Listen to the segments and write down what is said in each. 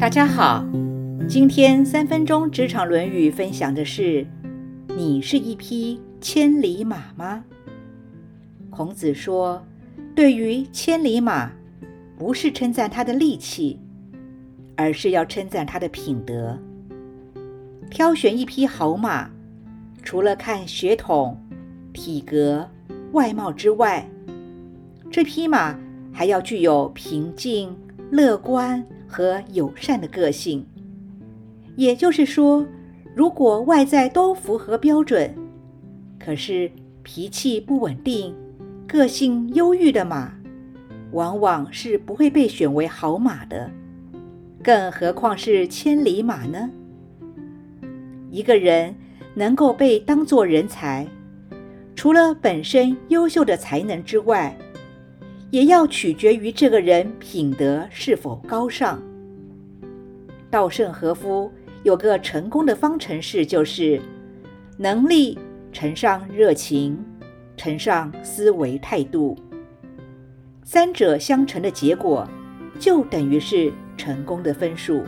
大家好，今天三分钟职场《论语》分享的是：你是一匹千里马吗？孔子说，对于千里马，不是称赞它的力气，而是要称赞它的品德。挑选一匹好马，除了看血统、体格、外貌之外，这匹马还要具有平静、乐观。和友善的个性，也就是说，如果外在都符合标准，可是脾气不稳定、个性忧郁的马，往往是不会被选为好马的。更何况是千里马呢？一个人能够被当作人才，除了本身优秀的才能之外，也要取决于这个人品德是否高尚。稻盛和夫有个成功的方程式，就是能力乘上热情乘上思维态度，三者相乘的结果就等于是成功的分数。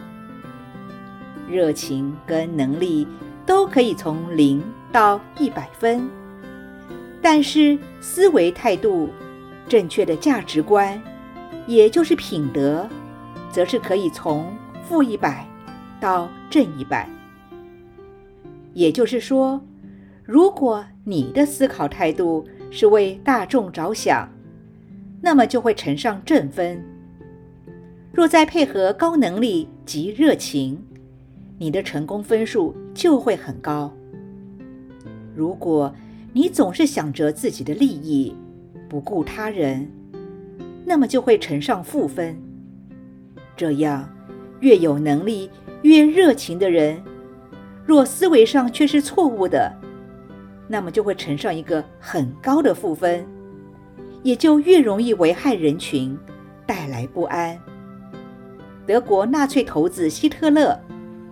热情跟能力都可以从零到一百分。但是思维态度、正确的价值观，也就是品德，则是可以从负一百到正一百。也就是说，如果你的思考态度是为大众着想，那么就会乘上正分；若再配合高能力及热情，你的成功分数就会很高。如果你总是想着自己的利益，不顾他人，那么就会乘上负分。这样，越有能力、越热情的人，若思维上却是错误的，那么就会乘上一个很高的负分，也就越容易危害人群，带来不安。德国纳粹头子希特勒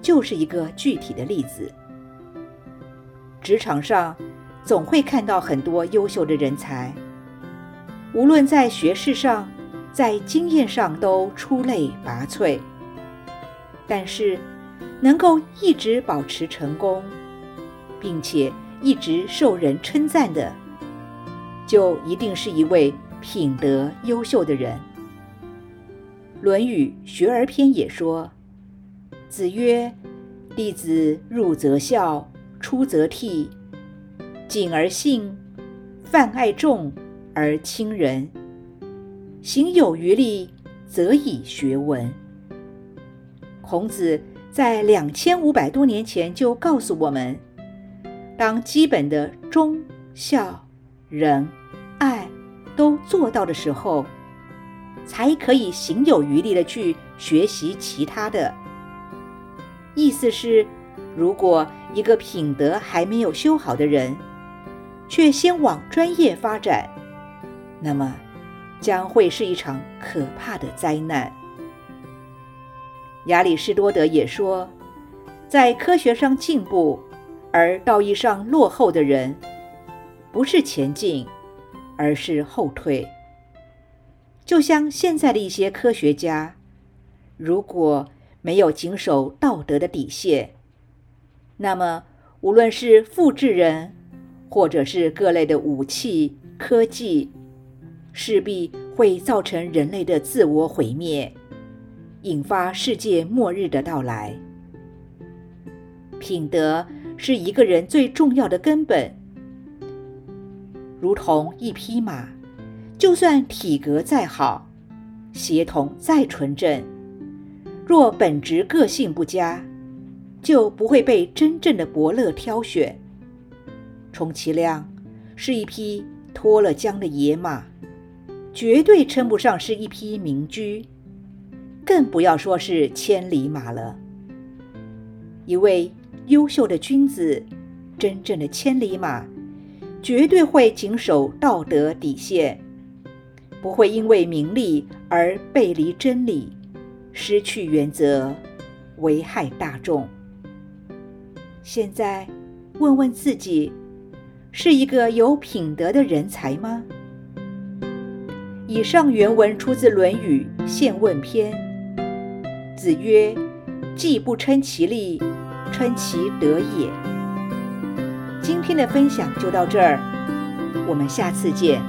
就是一个具体的例子。职场上。总会看到很多优秀的人才，无论在学识上、在经验上都出类拔萃。但是，能够一直保持成功，并且一直受人称赞的，就一定是一位品德优秀的人。《论语·学而篇》也说：“子曰：弟子入则孝，出则悌。”谨而信，泛爱众而亲仁，行有余力，则以学文。孔子在两千五百多年前就告诉我们，当基本的忠、孝、仁、爱都做到的时候，才可以行有余力的去学习其他的。意思是，如果一个品德还没有修好的人，却先往专业发展，那么将会是一场可怕的灾难。亚里士多德也说，在科学上进步而道义上落后的人，不是前进，而是后退。就像现在的一些科学家，如果没有谨守道德的底线，那么无论是复制人，或者是各类的武器科技，势必会造成人类的自我毁灭，引发世界末日的到来。品德是一个人最重要的根本，如同一匹马，就算体格再好，协同再纯正，若本质个性不佳，就不会被真正的伯乐挑选。充其量是一匹脱了缰的野马，绝对称不上是一匹名驹，更不要说是千里马了。一位优秀的君子，真正的千里马，绝对会谨守道德底线，不会因为名利而背离真理，失去原则，危害大众。现在问问自己。是一个有品德的人才吗？以上原文出自《论语·宪问篇》。子曰：“既不称其利，称其德也。今天的分享就到这儿，我们下次见。